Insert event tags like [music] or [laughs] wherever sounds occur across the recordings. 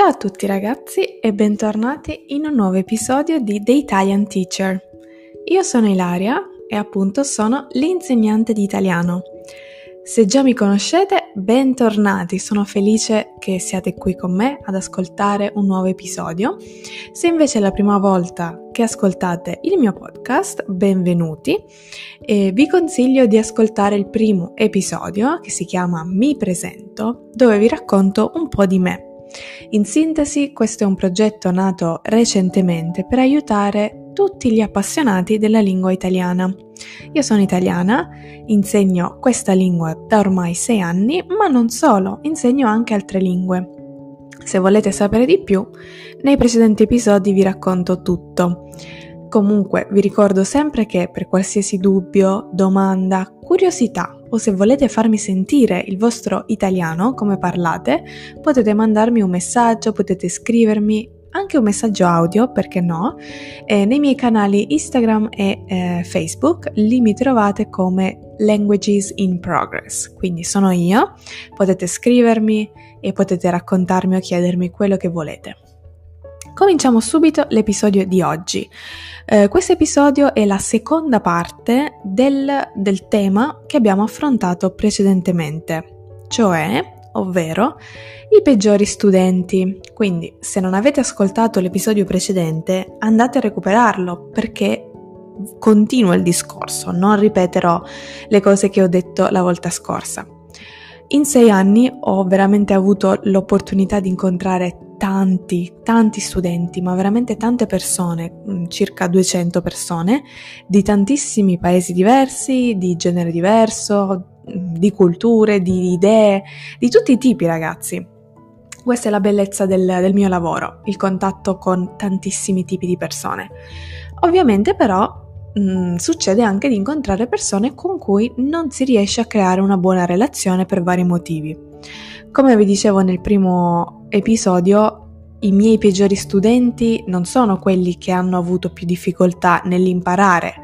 Ciao a tutti ragazzi e bentornati in un nuovo episodio di The Italian Teacher. Io sono Ilaria e appunto sono l'insegnante di italiano. Se già mi conoscete, bentornati, sono felice che siate qui con me ad ascoltare un nuovo episodio. Se invece è la prima volta che ascoltate il mio podcast, benvenuti e vi consiglio di ascoltare il primo episodio che si chiama Mi presento, dove vi racconto un po' di me. In sintesi, questo è un progetto nato recentemente per aiutare tutti gli appassionati della lingua italiana. Io sono italiana, insegno questa lingua da ormai sei anni, ma non solo, insegno anche altre lingue. Se volete sapere di più, nei precedenti episodi vi racconto tutto. Comunque vi ricordo sempre che per qualsiasi dubbio, domanda, curiosità o se volete farmi sentire il vostro italiano, come parlate, potete mandarmi un messaggio, potete scrivermi anche un messaggio audio, perché no, eh, nei miei canali Instagram e eh, Facebook, lì mi trovate come Languages in Progress, quindi sono io, potete scrivermi e potete raccontarmi o chiedermi quello che volete. Cominciamo subito l'episodio di oggi. Eh, questo episodio è la seconda parte del, del tema che abbiamo affrontato precedentemente, cioè, ovvero, i peggiori studenti. Quindi, se non avete ascoltato l'episodio precedente, andate a recuperarlo perché continua il discorso, non ripeterò le cose che ho detto la volta scorsa. In sei anni ho veramente avuto l'opportunità di incontrare tanti, tanti studenti, ma veramente tante persone, mm, circa 200 persone, di tantissimi paesi diversi, di genere diverso, mm, di culture, di idee, di tutti i tipi ragazzi. Questa è la bellezza del, del mio lavoro, il contatto con tantissimi tipi di persone. Ovviamente però mh, mm, succede anche di incontrare persone con cui non si riesce a creare una buona relazione per vari motivi. Come vi dicevo nel primo episodio, i miei peggiori studenti non sono quelli che hanno avuto più difficoltà nell'imparare,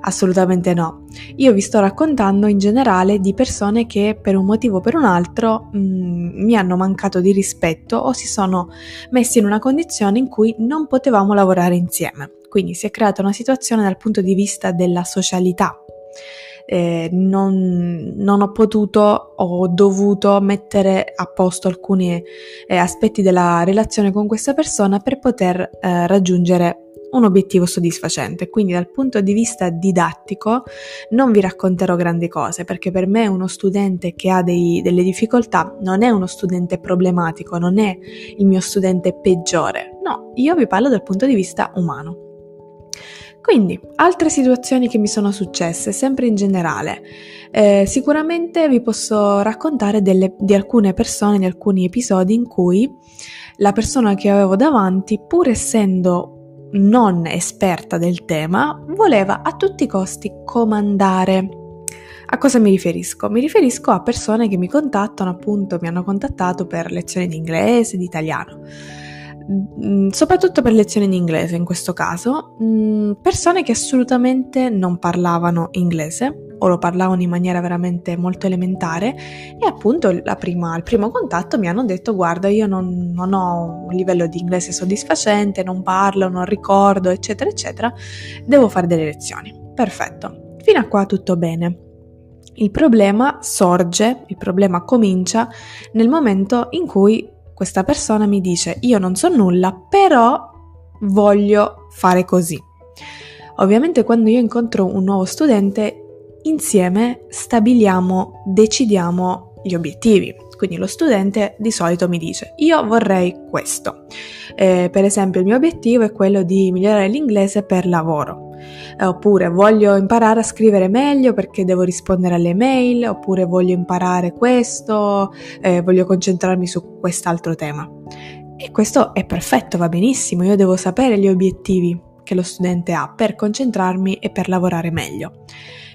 assolutamente no. Io vi sto raccontando in generale di persone che per un motivo o per un altro mh, mm, mi hanno mancato di rispetto o si sono messi in una condizione in cui non potevamo lavorare insieme. Quindi si è creata una situazione dal punto di vista della socialità eh, non, non, ho potuto o dovuto mettere a posto alcuni eh, aspetti della relazione con questa persona per poter eh, raggiungere un obiettivo soddisfacente. Quindi dal punto di vista didattico non vi racconterò grandi cose perché per me uno studente che ha dei, delle difficoltà non è uno studente problematico, non è il mio studente peggiore. No, io vi parlo dal punto di vista umano. Quindi, altre situazioni che mi sono successe, sempre in generale. Eh, sicuramente vi posso raccontare delle, di alcune persone, di alcuni episodi in cui la persona che avevo davanti, pur essendo non esperta del tema, voleva a tutti i costi comandare. A cosa mi riferisco? Mi riferisco a persone che mi contattano, appunto, mi hanno contattato per lezioni di inglese, di italiano. Mm, soprattutto per lezioni in inglese in questo caso, mm, persone che assolutamente non parlavano inglese o lo parlavano in maniera veramente molto elementare e appunto prima, al primo contatto mi hanno detto guarda io non, non ho un livello di inglese soddisfacente, non parlo, non ricordo eccetera eccetera, devo fare delle lezioni. Perfetto, fino a qua tutto bene. Il problema sorge, il problema comincia nel momento in cui questa persona mi dice io non so nulla, però voglio fare così. Ovviamente quando io incontro un nuovo studente, insieme stabiliamo, decidiamo gli obiettivi. Quindi lo studente di solito mi dice io vorrei questo. Eh, per esempio il mio obiettivo è quello di migliorare l'inglese per lavoro oppure voglio imparare a scrivere meglio perché devo rispondere alle mail, oppure voglio imparare questo, eh, voglio concentrarmi su quest'altro tema. E questo è perfetto, va benissimo, io devo sapere gli obiettivi che lo studente ha per concentrarmi e per lavorare meglio.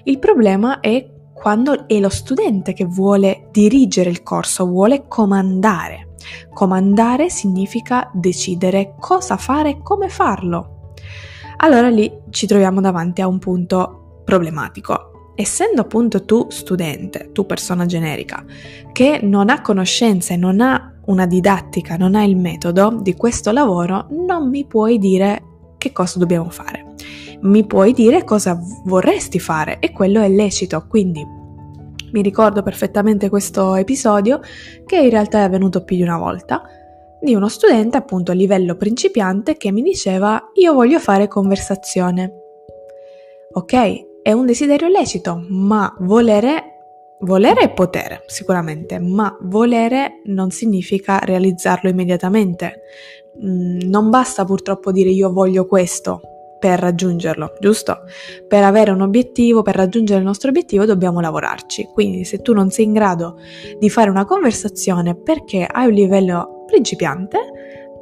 Il problema è quando è lo studente che vuole dirigere il corso, vuole comandare. Comandare significa decidere cosa fare e come farlo allora lì ci troviamo davanti a un punto problematico. Essendo appunto tu studente, tu persona generica, che non ha conoscenza e non ha una didattica, non hai il metodo di questo lavoro, non mi puoi dire che cosa dobbiamo fare. Mi puoi dire cosa vorresti fare e quello è lecito, quindi mi ricordo perfettamente questo episodio che in realtà è avvenuto più di una volta di uno studente appunto a livello principiante che mi diceva io voglio fare conversazione. Ok, è un desiderio lecito, ma volere Volere è potere, sicuramente, ma volere non significa realizzarlo immediatamente. Mm, non basta purtroppo dire io voglio questo per raggiungerlo, giusto? Per avere un obiettivo, per raggiungere il nostro obiettivo dobbiamo lavorarci. Quindi se tu non sei in grado di fare una conversazione perché hai un livello principiante,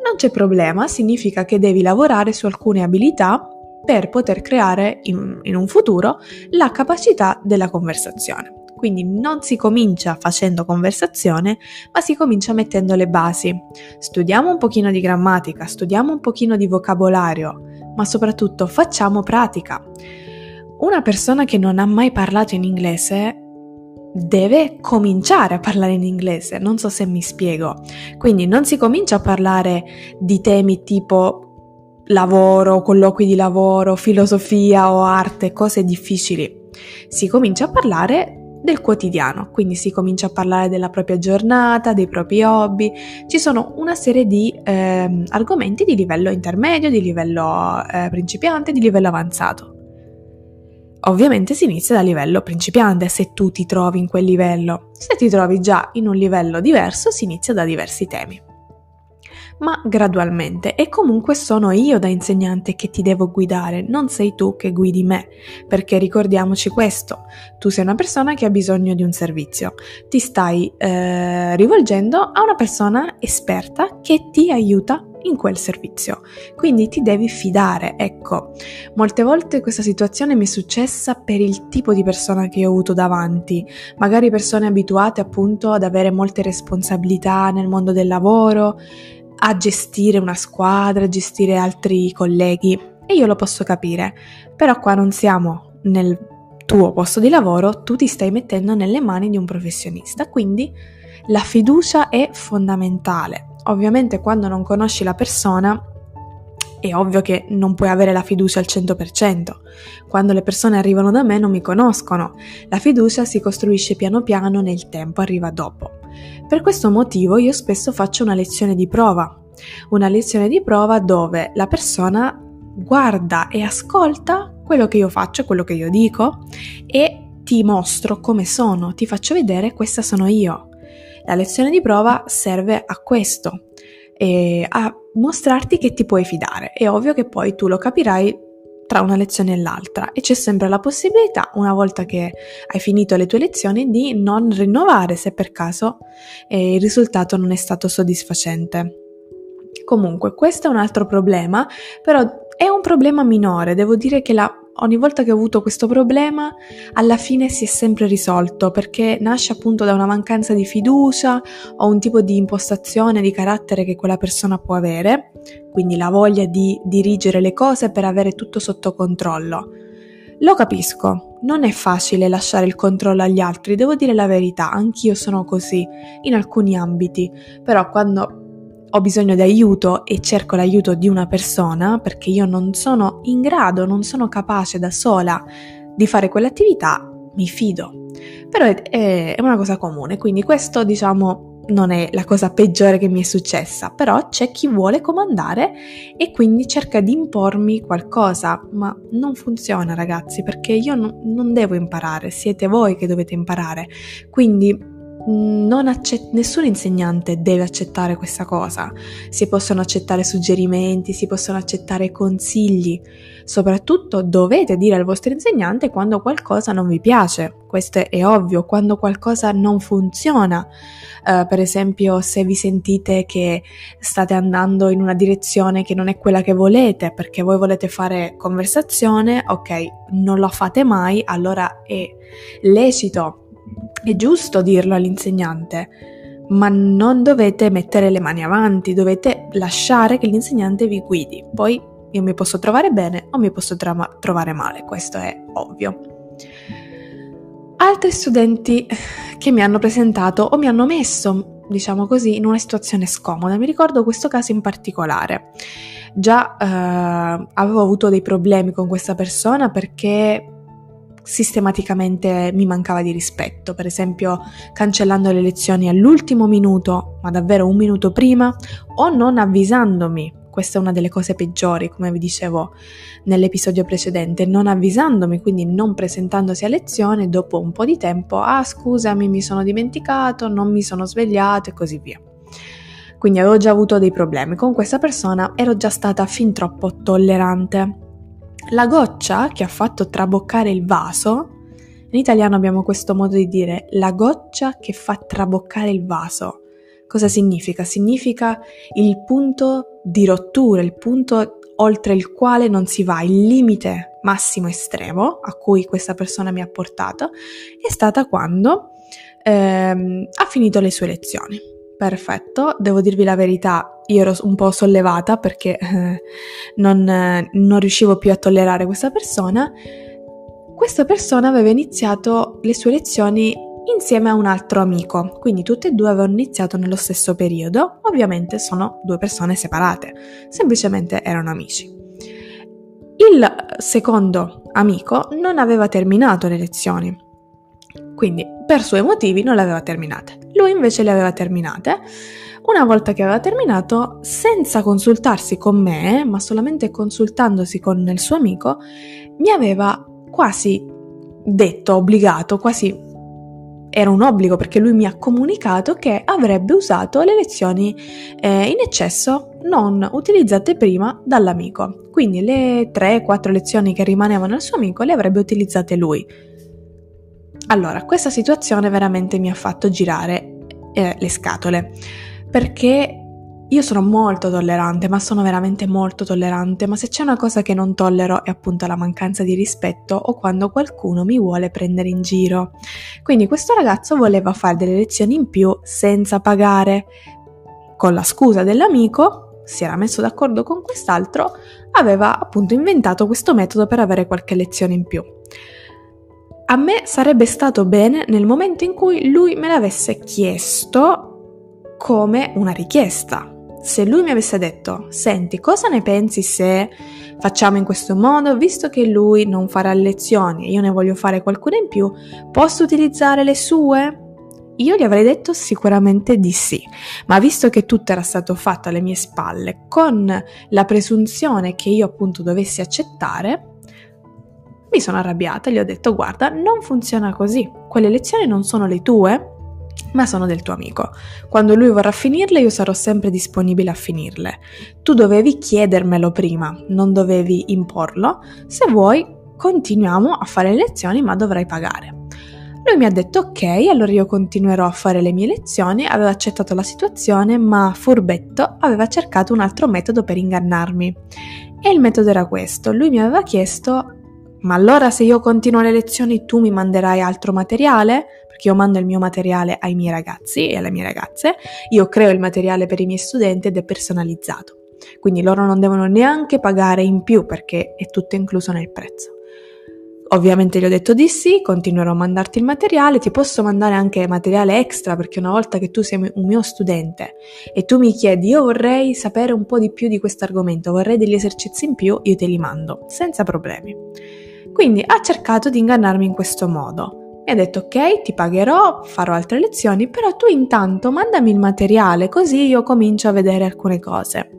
non c'è problema, significa che devi lavorare su alcune abilità per poter creare in, in un futuro la capacità della conversazione. Quindi non si comincia facendo conversazione, ma si comincia mettendo le basi. Studiamo un pochino di grammatica, studiamo un pochino di vocabolario, ma soprattutto facciamo pratica. Una persona che non ha mai parlato in inglese deve cominciare a parlare in inglese, non so se mi spiego. Quindi non si comincia a parlare di temi tipo lavoro, colloqui di lavoro, filosofia o arte, cose difficili. Si comincia a parlare del quotidiano, quindi si comincia a parlare della propria giornata, dei propri hobby, ci sono una serie di eh, argomenti di livello intermedio, di livello eh, principiante, di livello avanzato. Ovviamente si inizia da livello principiante se tu ti trovi in quel livello, se ti trovi già in un livello diverso si inizia da diversi temi. Ma gradualmente e comunque sono io da insegnante che ti devo guidare, non sei tu che guidi me, perché ricordiamoci questo, tu sei una persona che ha bisogno di un servizio, ti stai eh, rivolgendo a una persona esperta che ti aiuta in quel servizio. Quindi ti devi fidare. Ecco, molte volte questa situazione mi è successa per il tipo di persona che ho avuto davanti, magari persone abituate appunto ad avere molte responsabilità nel mondo del lavoro, a gestire una squadra, a gestire altri colleghi e io lo posso capire, però qua non siamo nel tuo posto di lavoro, tu ti stai mettendo nelle mani di un professionista, quindi la fiducia è fondamentale. Ovviamente quando non conosci la persona è ovvio che non puoi avere la fiducia al 100%. Quando le persone arrivano da me non mi conoscono. La fiducia si costruisce piano piano nel tempo, arriva dopo. Per questo motivo io spesso faccio una lezione di prova, una lezione di prova dove la persona guarda e ascolta quello che io faccio, quello che io dico e ti mostro come sono, ti faccio vedere questa sono io. La lezione di prova serve a questo, a mostrarti che ti puoi fidare. È ovvio che poi tu lo capirai tra una lezione e l'altra e c'è sempre la possibilità, una volta che hai finito le tue lezioni, di non rinnovare se per caso eh, il risultato non è stato soddisfacente. Comunque, questo è un altro problema, però è un problema minore, devo dire che la ogni volta che ho avuto questo problema, alla fine si è sempre risolto perché nasce appunto da una mancanza di fiducia o un tipo di impostazione di carattere che quella persona può avere, quindi la voglia di dirigere le cose per avere tutto sotto controllo. Lo capisco, non è facile lasciare il controllo agli altri, devo dire la verità, anch'io sono così in alcuni ambiti, però quando ho bisogno di aiuto e cerco l'aiuto di una persona perché io non sono in grado, non sono capace da sola di fare quell'attività, mi fido. Però è, è una cosa comune, quindi questo diciamo non è la cosa peggiore che mi è successa, però c'è chi vuole comandare e quindi cerca di impormi qualcosa, ma non funziona ragazzi perché io no, non devo imparare, siete voi che dovete imparare, quindi accett- nessun insegnante deve accettare questa cosa. Si possono accettare suggerimenti, si possono accettare consigli. Soprattutto dovete dire al vostro insegnante quando qualcosa non vi piace. Questo è ovvio, quando qualcosa non funziona. Uh, per esempio, se vi sentite che state andando in una direzione che non è quella che volete, perché voi volete fare conversazione, ok, non lo fate mai, allora è lecito è giusto dirlo all'insegnante, ma non dovete mettere le mani avanti, dovete lasciare che l'insegnante vi guidi. Poi io mi posso trovare bene o mi posso tra- trovare male, questo è ovvio. Altri studenti che mi hanno presentato o mi hanno messo diciamo così, in una situazione scomoda. Mi ricordo questo caso in particolare. Già eh, avevo avuto dei problemi con questa persona perché sistematicamente mi mancava di rispetto, per esempio cancellando le lezioni all'ultimo minuto, ma davvero un minuto prima, o non avvisandomi. Questa è una delle cose peggiori, come vi dicevo nell'episodio precedente, non avvisandomi, quindi non presentandosi a lezione dopo un po' di tempo, ah scusami mi sono dimenticato, non mi sono svegliato e così via. Quindi avevo già avuto dei problemi con questa persona, ero già stata fin troppo tollerante. La goccia che ha fatto traboccare il vaso, in italiano abbiamo questo modo di dire la goccia che fa traboccare il vaso. Cosa significa? Significa il punto di rottura, il punto oltre il quale non si va, il limite massimo estremo a cui questa persona mi ha portato, è stata quando ehm, ha finito le sue lezioni. Perfetto, devo dirvi la verità, io ero un po' sollevata perché eh, non, eh, non riuscivo più a tollerare questa persona. Questa persona aveva iniziato le sue lezioni insieme a un altro amico, quindi tutte e due avevano iniziato nello stesso periodo, ovviamente sono due persone separate, semplicemente erano amici. Il secondo amico non aveva terminato le lezioni, quindi per suoi motivi non le aveva terminate. Lui invece le aveva terminate una volta che aveva terminato, senza consultarsi con me, ma solamente consultandosi con il suo amico, mi aveva quasi detto, obbligato, quasi era un obbligo perché lui mi ha comunicato che avrebbe usato le lezioni eh, in eccesso non utilizzate prima dall'amico. Quindi le 3-4 lezioni che rimanevano al suo amico le avrebbe utilizzate lui. Allora, questa situazione veramente mi ha fatto girare eh, le scatole perché io sono molto tollerante, ma sono veramente molto tollerante, ma se c'è una cosa che non tollero è appunto la mancanza di rispetto o quando qualcuno mi vuole prendere in giro. Quindi questo ragazzo voleva fare delle lezioni in più senza pagare. Con la scusa dell'amico, si era messo d'accordo con quest'altro, aveva appunto inventato questo metodo per avere qualche lezione in più. A me sarebbe stato bene nel momento in cui lui me l'avesse chiesto come una richiesta. Se lui mi avesse detto, senti, cosa ne pensi se facciamo in questo modo, visto che lui non farà lezioni e io ne voglio fare qualcuna in più, posso utilizzare le sue? Io gli avrei detto sicuramente di sì, ma visto che tutto era stato fatto alle mie spalle, con la presunzione che io appunto dovessi accettare, mi sono arrabbiata e gli ho detto guarda, non funziona così, quelle lezioni non sono le tue, ma sono del tuo amico. Quando lui vorrà finirle io sarò sempre disponibile a finirle. Tu dovevi chiedermelo prima, non dovevi imporlo. Se vuoi continuiamo a fare le lezioni ma dovrai pagare. Lui mi ha detto ok, allora io continuerò a fare le mie lezioni, aveva accettato la situazione, ma furbetto aveva cercato un altro metodo per ingannarmi. E il metodo era questo, lui mi aveva chiesto ma allora se io continuo le lezioni tu mi manderai altro materiale? Perché io mando il mio materiale ai miei ragazzi e alle mie ragazze, io creo il materiale per i miei studenti ed è personalizzato. Quindi loro non devono neanche pagare in più perché è tutto incluso nel prezzo. Ovviamente gli ho detto di sì, continuerò a mandarti il materiale, ti posso mandare anche materiale extra perché una volta che tu sei un mio studente e tu mi chiedi io vorrei sapere un po' di più di questo argomento, vorrei degli esercizi in più, io te li mando, senza problemi. Quindi ha cercato di ingannarmi in questo modo. Mi ha detto ok, ti pagherò, farò altre lezioni, però tu intanto mandami il materiale così io comincio a vedere alcune cose.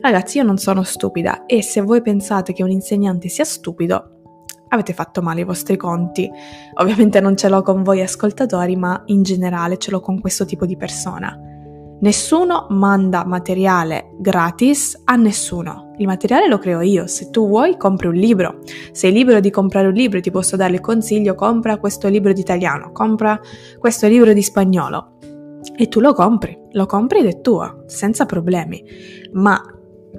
Ragazzi, io non sono stupida e se voi pensate che un insegnante sia stupido, avete fatto male i vostri conti. Ovviamente non ce l'ho con voi ascoltatori, ma in generale ce l'ho con questo tipo di persona. Nessuno manda materiale gratis a nessuno. Il materiale lo creo io. Se tu vuoi, compri un libro. Sei libero di comprare un libro, ti posso dare il consiglio: compra questo libro di italiano, compra questo libro di spagnolo. E tu lo compri, lo compri ed è tuo, senza problemi. Ma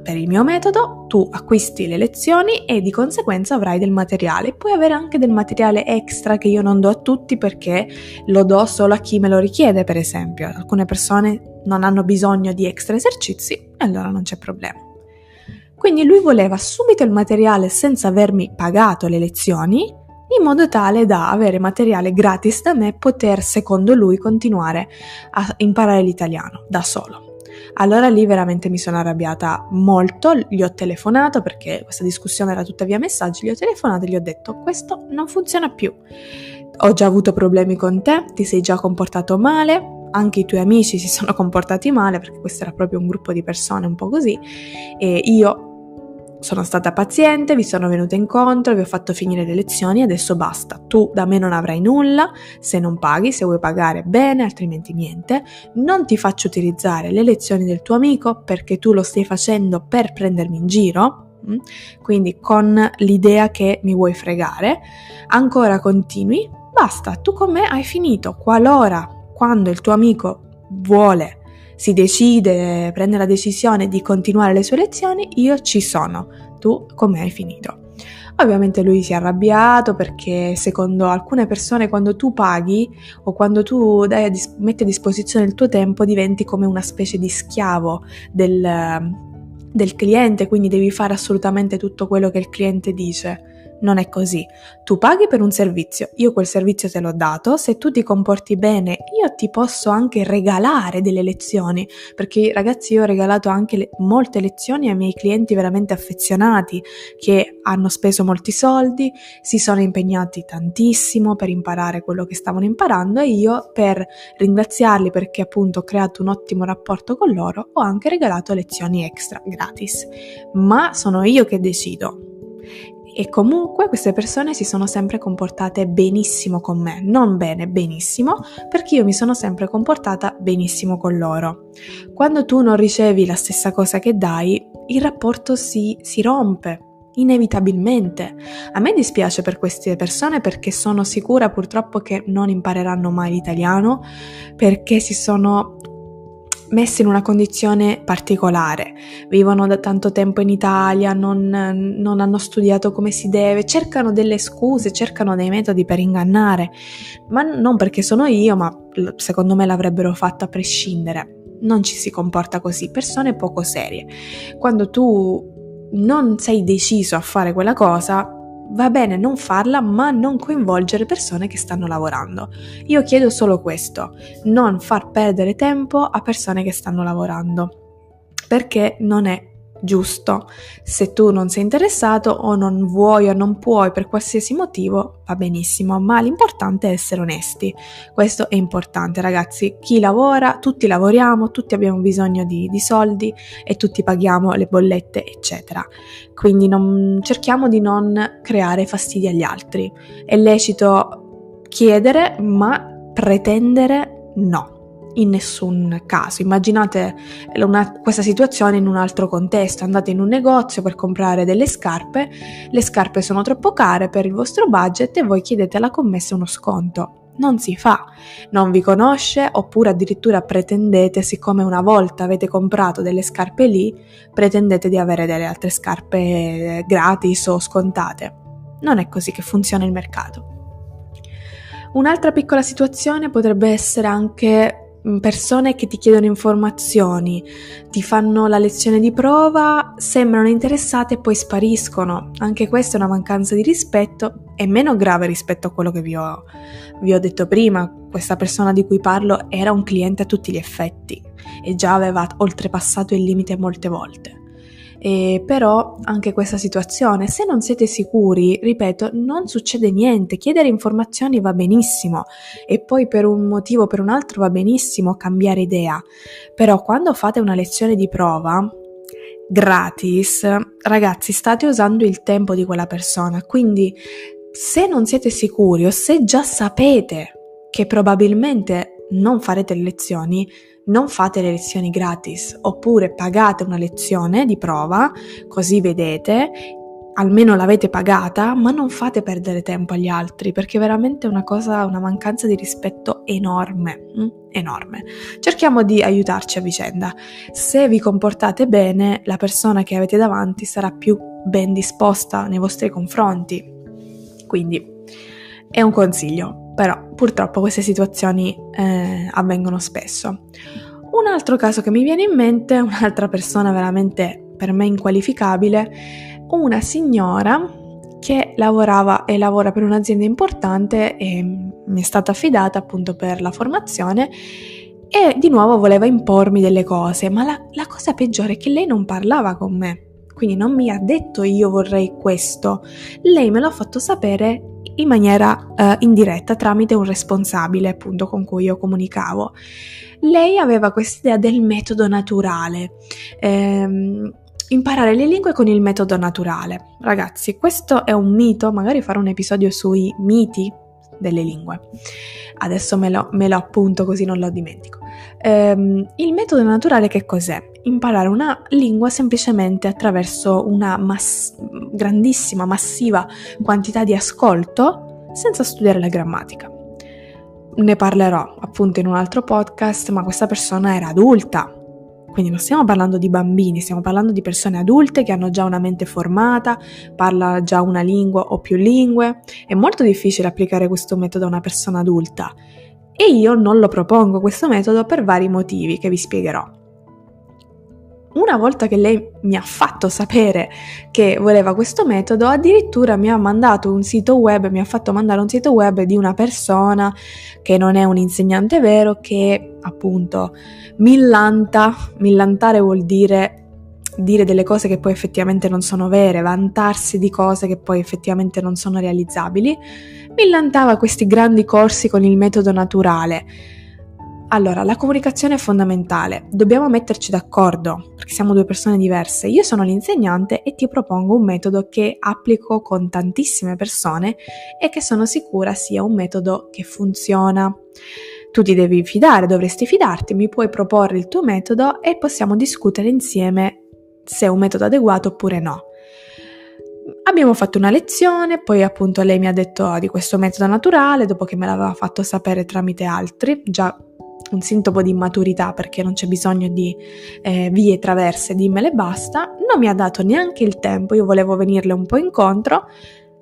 per il mio metodo tu acquisti le lezioni e di conseguenza avrai del materiale. Puoi avere anche del materiale extra che io non do a tutti perché lo do solo a chi me lo richiede, per esempio. Alcune persone non hanno bisogno di extra esercizi e allora non c'è problema. Quindi lui voleva subito il materiale senza avermi pagato le lezioni in modo tale da avere materiale gratis da me e poter, secondo lui, continuare a imparare l'italiano da solo. Allora lì veramente mi sono arrabbiata molto, gli ho telefonato perché questa discussione era tutta via messaggi, gli ho telefonato e gli ho detto questo non funziona più. Ho già avuto problemi con te, ti sei già comportato male, anche i tuoi amici si sono comportati male perché questo era proprio un gruppo di persone un po' così e io sono stata paziente, vi sono venuta incontro, vi ho fatto finire le lezioni, adesso basta. Tu da me non avrai nulla, se non paghi, se vuoi pagare bene, altrimenti niente. Non ti faccio utilizzare le lezioni del tuo amico perché tu lo stai facendo per prendermi in giro, mm? quindi con l'idea che mi vuoi fregare. Ancora continui, basta, tu con me hai finito. Qualora, quando il tuo amico vuole si decide, prende la decisione di continuare le sue lezioni, io ci sono, tu con me hai finito. Ovviamente lui si è arrabbiato perché secondo alcune persone quando tu paghi o quando tu dai a dis- metti a disposizione il tuo tempo diventi come una specie di schiavo del, del cliente, quindi devi fare assolutamente tutto quello che il cliente dice non è così. Tu paghi per un servizio, io quel servizio te l'ho dato, se tu ti comporti bene io ti posso anche regalare delle lezioni, perché ragazzi io ho regalato anche le, molte lezioni ai miei clienti veramente affezionati che hanno speso molti soldi, si sono impegnati tantissimo per imparare quello che stavano imparando e io per ringraziarli perché appunto ho creato un ottimo rapporto con loro ho anche regalato lezioni extra gratis. Ma sono io che decido e comunque queste persone si sono sempre comportate benissimo con me, non bene, benissimo, perché io mi sono sempre comportata benissimo con loro. Quando tu non ricevi la stessa cosa che dai, il rapporto si, si rompe, inevitabilmente. A me dispiace per queste persone perché sono sicura purtroppo che non impareranno mai l'italiano perché si sono messi in una condizione particolare, vivono da tanto tempo in Italia, non, non, hanno studiato come si deve, cercano delle scuse, cercano dei metodi per ingannare, ma non perché sono io, ma secondo me l'avrebbero fatto a prescindere. Non ci si comporta così, persone poco serie. Quando tu non sei deciso a fare quella cosa, va bene non farla, ma non coinvolgere persone che stanno lavorando. Io chiedo solo questo, non far perdere tempo a persone che stanno lavorando, perché non è giusto. Se tu non sei interessato o non vuoi o non puoi per qualsiasi motivo, va benissimo, ma l'importante è essere onesti. Questo è importante, ragazzi. Chi lavora, tutti lavoriamo, tutti abbiamo bisogno di, di soldi e tutti paghiamo le bollette, eccetera. Quindi non, cerchiamo di non creare fastidi agli altri. È lecito chiedere, ma pretendere no in nessun caso. Immaginate una, questa situazione in un altro contesto, andate in un negozio per comprare delle scarpe, le scarpe sono troppo care per il vostro budget e voi chiedete alla commessa uno sconto. Non si fa, non vi conosce oppure addirittura pretendete, siccome una volta avete comprato delle scarpe lì, pretendete di avere delle altre scarpe gratis o scontate. Non è così che funziona il mercato. Un'altra piccola situazione potrebbe essere anche persone che ti chiedono informazioni, ti fanno la lezione di prova, sembrano interessate e poi spariscono. Anche questa è una mancanza di rispetto, è meno grave rispetto a quello che vi ho, vi ho detto prima. Questa persona di cui parlo era un cliente a tutti gli effetti e già aveva oltrepassato il limite molte volte. E però anche questa situazione, se non siete sicuri, ripeto, non succede niente, chiedere informazioni va benissimo e poi per un motivo o per un altro va benissimo cambiare idea, però quando fate una lezione di prova, gratis, ragazzi, state usando il tempo di quella persona, quindi se non siete sicuri o se già sapete che probabilmente non farete le lezioni, non fate le lezioni gratis, oppure pagate una lezione di prova, così vedete, almeno l'avete pagata, ma non fate perdere tempo agli altri, perché è veramente una cosa, una mancanza di rispetto enorme, mm? enorme. Cerchiamo di aiutarci a vicenda. Se vi comportate bene, la persona che avete davanti sarà più ben disposta nei vostri confronti. Quindi è un consiglio, però purtroppo queste situazioni eh, avvengono spesso. Un altro caso che mi viene in mente, [laughs] un'altra persona veramente per me inqualificabile, una signora che lavorava e lavora per un'azienda importante e mi è stata affidata appunto per la formazione e di nuovo voleva impormi delle cose, ma la, la cosa peggiore è che lei non parlava con me, quindi non mi ha detto io vorrei questo, lei me l'ha fatto sapere in maniera uh, indiretta tramite un responsabile appunto con cui io comunicavo. Lei aveva quest'idea del metodo naturale. Ehm, imparare le lingue con il metodo naturale. Ragazzi, questo è un mito, magari farò un episodio sui miti delle lingue. Adesso me lo, me lo appunto così non lo dimentico. Ehm, il metodo naturale che cos'è? Imparare una lingua semplicemente attraverso una mass- grandissima, massiva quantità di ascolto senza studiare la grammatica. Ne parlerò appunto in un altro podcast, ma questa persona era adulta, quindi non stiamo parlando di bambini, stiamo parlando di persone adulte che hanno già una mente formata, parla già una lingua o più lingue. È molto difficile applicare questo metodo a una persona adulta e io non lo propongo questo metodo per vari motivi che vi spiegherò. Una volta che lei mi ha fatto sapere che voleva questo metodo, addirittura mi ha mandato un sito web, mi ha fatto mandare un sito web di una persona che non è un insegnante vero, che appunto millanta, millantare vuol dire dire delle cose che poi effettivamente non sono vere, vantarsi di cose che poi effettivamente non sono realizzabili, millantava questi grandi corsi con il metodo naturale allora, la comunicazione è fondamentale, dobbiamo metterci d'accordo, perché siamo due persone diverse. Io sono l'insegnante e ti propongo un metodo che applico con tantissime persone e che sono sicura sia un metodo che funziona. Tu ti devi fidare, dovresti fidarti, mi puoi proporre il tuo metodo e possiamo discutere insieme se è un metodo adeguato oppure no. Abbiamo fatto una lezione, poi appunto lei mi ha detto di questo metodo naturale, dopo che me l'aveva fatto sapere tramite altri, già un sintomo di immaturità perché non c'è bisogno di eh, vie traverse, dimmele basta, non mi ha dato neanche il tempo, io volevo venirle un po' incontro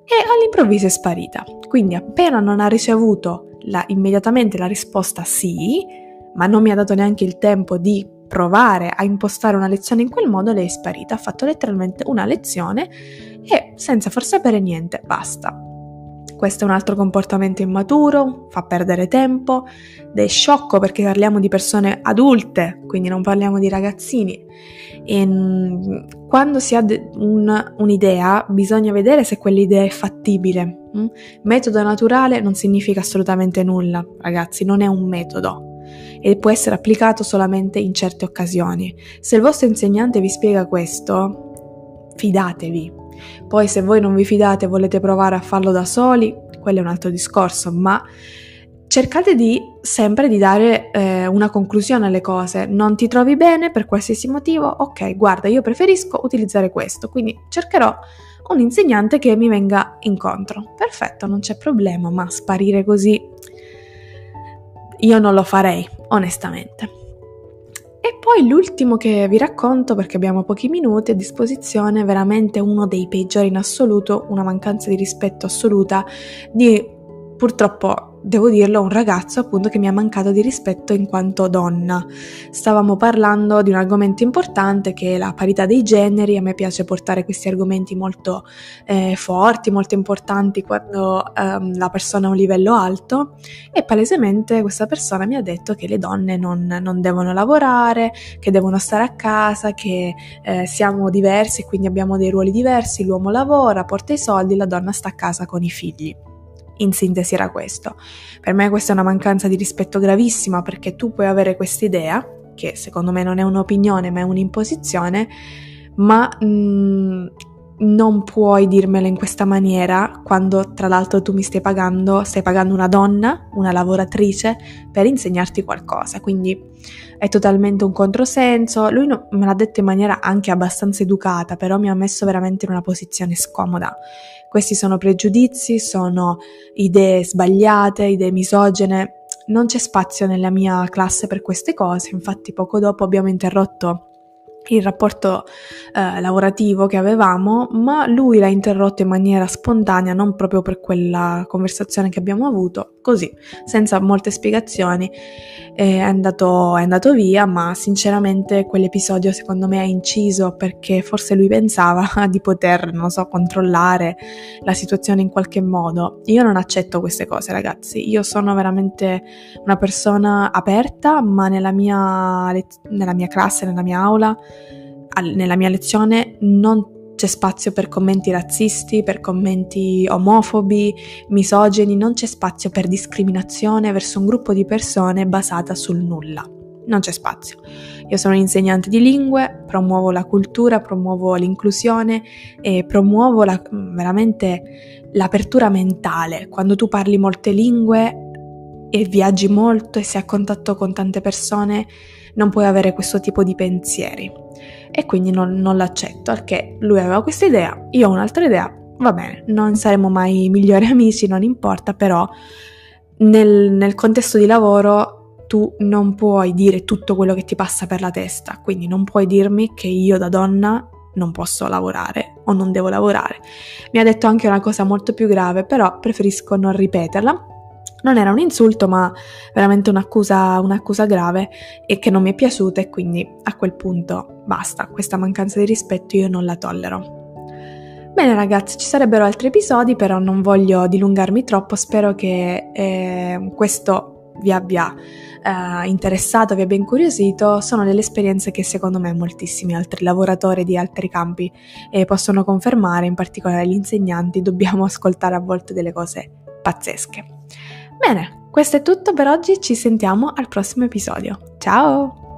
e all'improvviso è sparita. Quindi appena non ha ricevuto la, immediatamente la risposta sì, ma non mi ha dato neanche il tempo di provare a impostare una lezione in quel modo, lei è sparita, ha fatto letteralmente una lezione e senza far sapere niente, basta. Questo è un altro comportamento immaturo, fa perdere tempo ed è sciocco perché parliamo di persone adulte, quindi non parliamo di ragazzini. E mm, quando si ha un, un'idea bisogna vedere se quell'idea è fattibile. Mm? Metodo naturale non significa assolutamente nulla, ragazzi, non è un metodo e può essere applicato solamente in certe occasioni. Se il vostro insegnante vi spiega questo, fidatevi, poi se voi non vi fidate e volete provare a farlo da soli, quello è un altro discorso, ma cercate di sempre di dare eh, una conclusione alle cose. Non ti trovi bene per qualsiasi motivo? Ok, guarda, io preferisco utilizzare questo, quindi cercherò un insegnante che mi venga incontro. Perfetto, non c'è problema, ma sparire così io non lo farei, onestamente. E poi l'ultimo che vi racconto, perché abbiamo pochi minuti a disposizione, veramente uno dei peggiori in assoluto, una mancanza di rispetto assoluta di purtroppo devo dirlo, un ragazzo appunto che mi ha mancato di rispetto in quanto donna. Stavamo parlando di un argomento importante che è la parità dei generi, a me piace portare questi argomenti molto eh, forti, molto importanti quando ehm, la persona ha un livello alto e palesemente questa persona mi ha detto che le donne non, non devono lavorare, che devono stare a casa, che eh, siamo diversi, quindi abbiamo dei ruoli diversi, l'uomo lavora, porta i soldi, la donna sta a casa con i figli. In sintesi era questo. Per me questa è una mancanza di rispetto gravissima perché tu puoi avere quest'idea, che secondo me non è un'opinione ma è un'imposizione, ma mh, mm, non puoi dirmelo in questa maniera quando tra l'altro tu mi stai pagando, stai pagando una donna, una lavoratrice per insegnarti qualcosa, quindi è totalmente un controsenso. Lui no, me l'ha detto in maniera anche abbastanza educata, però mi ha messo veramente in una posizione scomoda. Questi sono pregiudizi, sono idee sbagliate, idee misogene. Non c'è spazio nella mia classe per queste cose, infatti poco dopo abbiamo interrotto il rapporto eh, lavorativo che avevamo, ma lui l'ha interrotto in maniera spontanea, non proprio per quella conversazione che abbiamo avuto. Così, senza molte spiegazioni, è andato, è andato via, ma sinceramente quell'episodio secondo me ha inciso perché forse lui pensava [laughs] di poter, non so, controllare la situazione in qualche modo. Io non accetto queste cose, ragazzi, io sono veramente una persona aperta, ma nella mia, nella mia classe, nella mia aula, nella mia lezione non c'è spazio per commenti razzisti, per commenti omofobi, misogeni, non c'è spazio per discriminazione verso un gruppo di persone basata sul nulla. Non c'è spazio. Io sono insegnante di lingue, promuovo la cultura, promuovo l'inclusione e promuovo la, veramente l'apertura mentale. Quando tu parli molte lingue e viaggi molto e sei a contatto con tante persone, non puoi avere questo tipo di pensieri e quindi non, non l'accetto, che lui aveva questa idea, io ho un'altra idea, va bene, non saremo mai migliori [laughs] amici, non importa, però nel, nel contesto di lavoro tu non puoi dire tutto quello che ti passa per la testa, quindi non puoi dirmi che io da donna non posso lavorare o non devo lavorare. Mi ha detto anche una cosa molto più grave, però preferisco non ripeterla non era un insulto, ma veramente un'accusa, un'accusa grave e che non mi è piaciuta e quindi a quel punto basta, questa mancanza di rispetto io non la tollero. Bene ragazzi, ci sarebbero altri episodi, però non voglio dilungarmi troppo, spero che eh, questo vi abbia eh, interessato, vi abbia incuriosito, sono delle esperienze che secondo me moltissimi altri lavoratori di altri campi eh, possono confermare, in particolare gli insegnanti, dobbiamo ascoltare a volte delle cose pazzesche. Bene, questo è tutto per oggi, ci sentiamo al prossimo episodio. Ciao!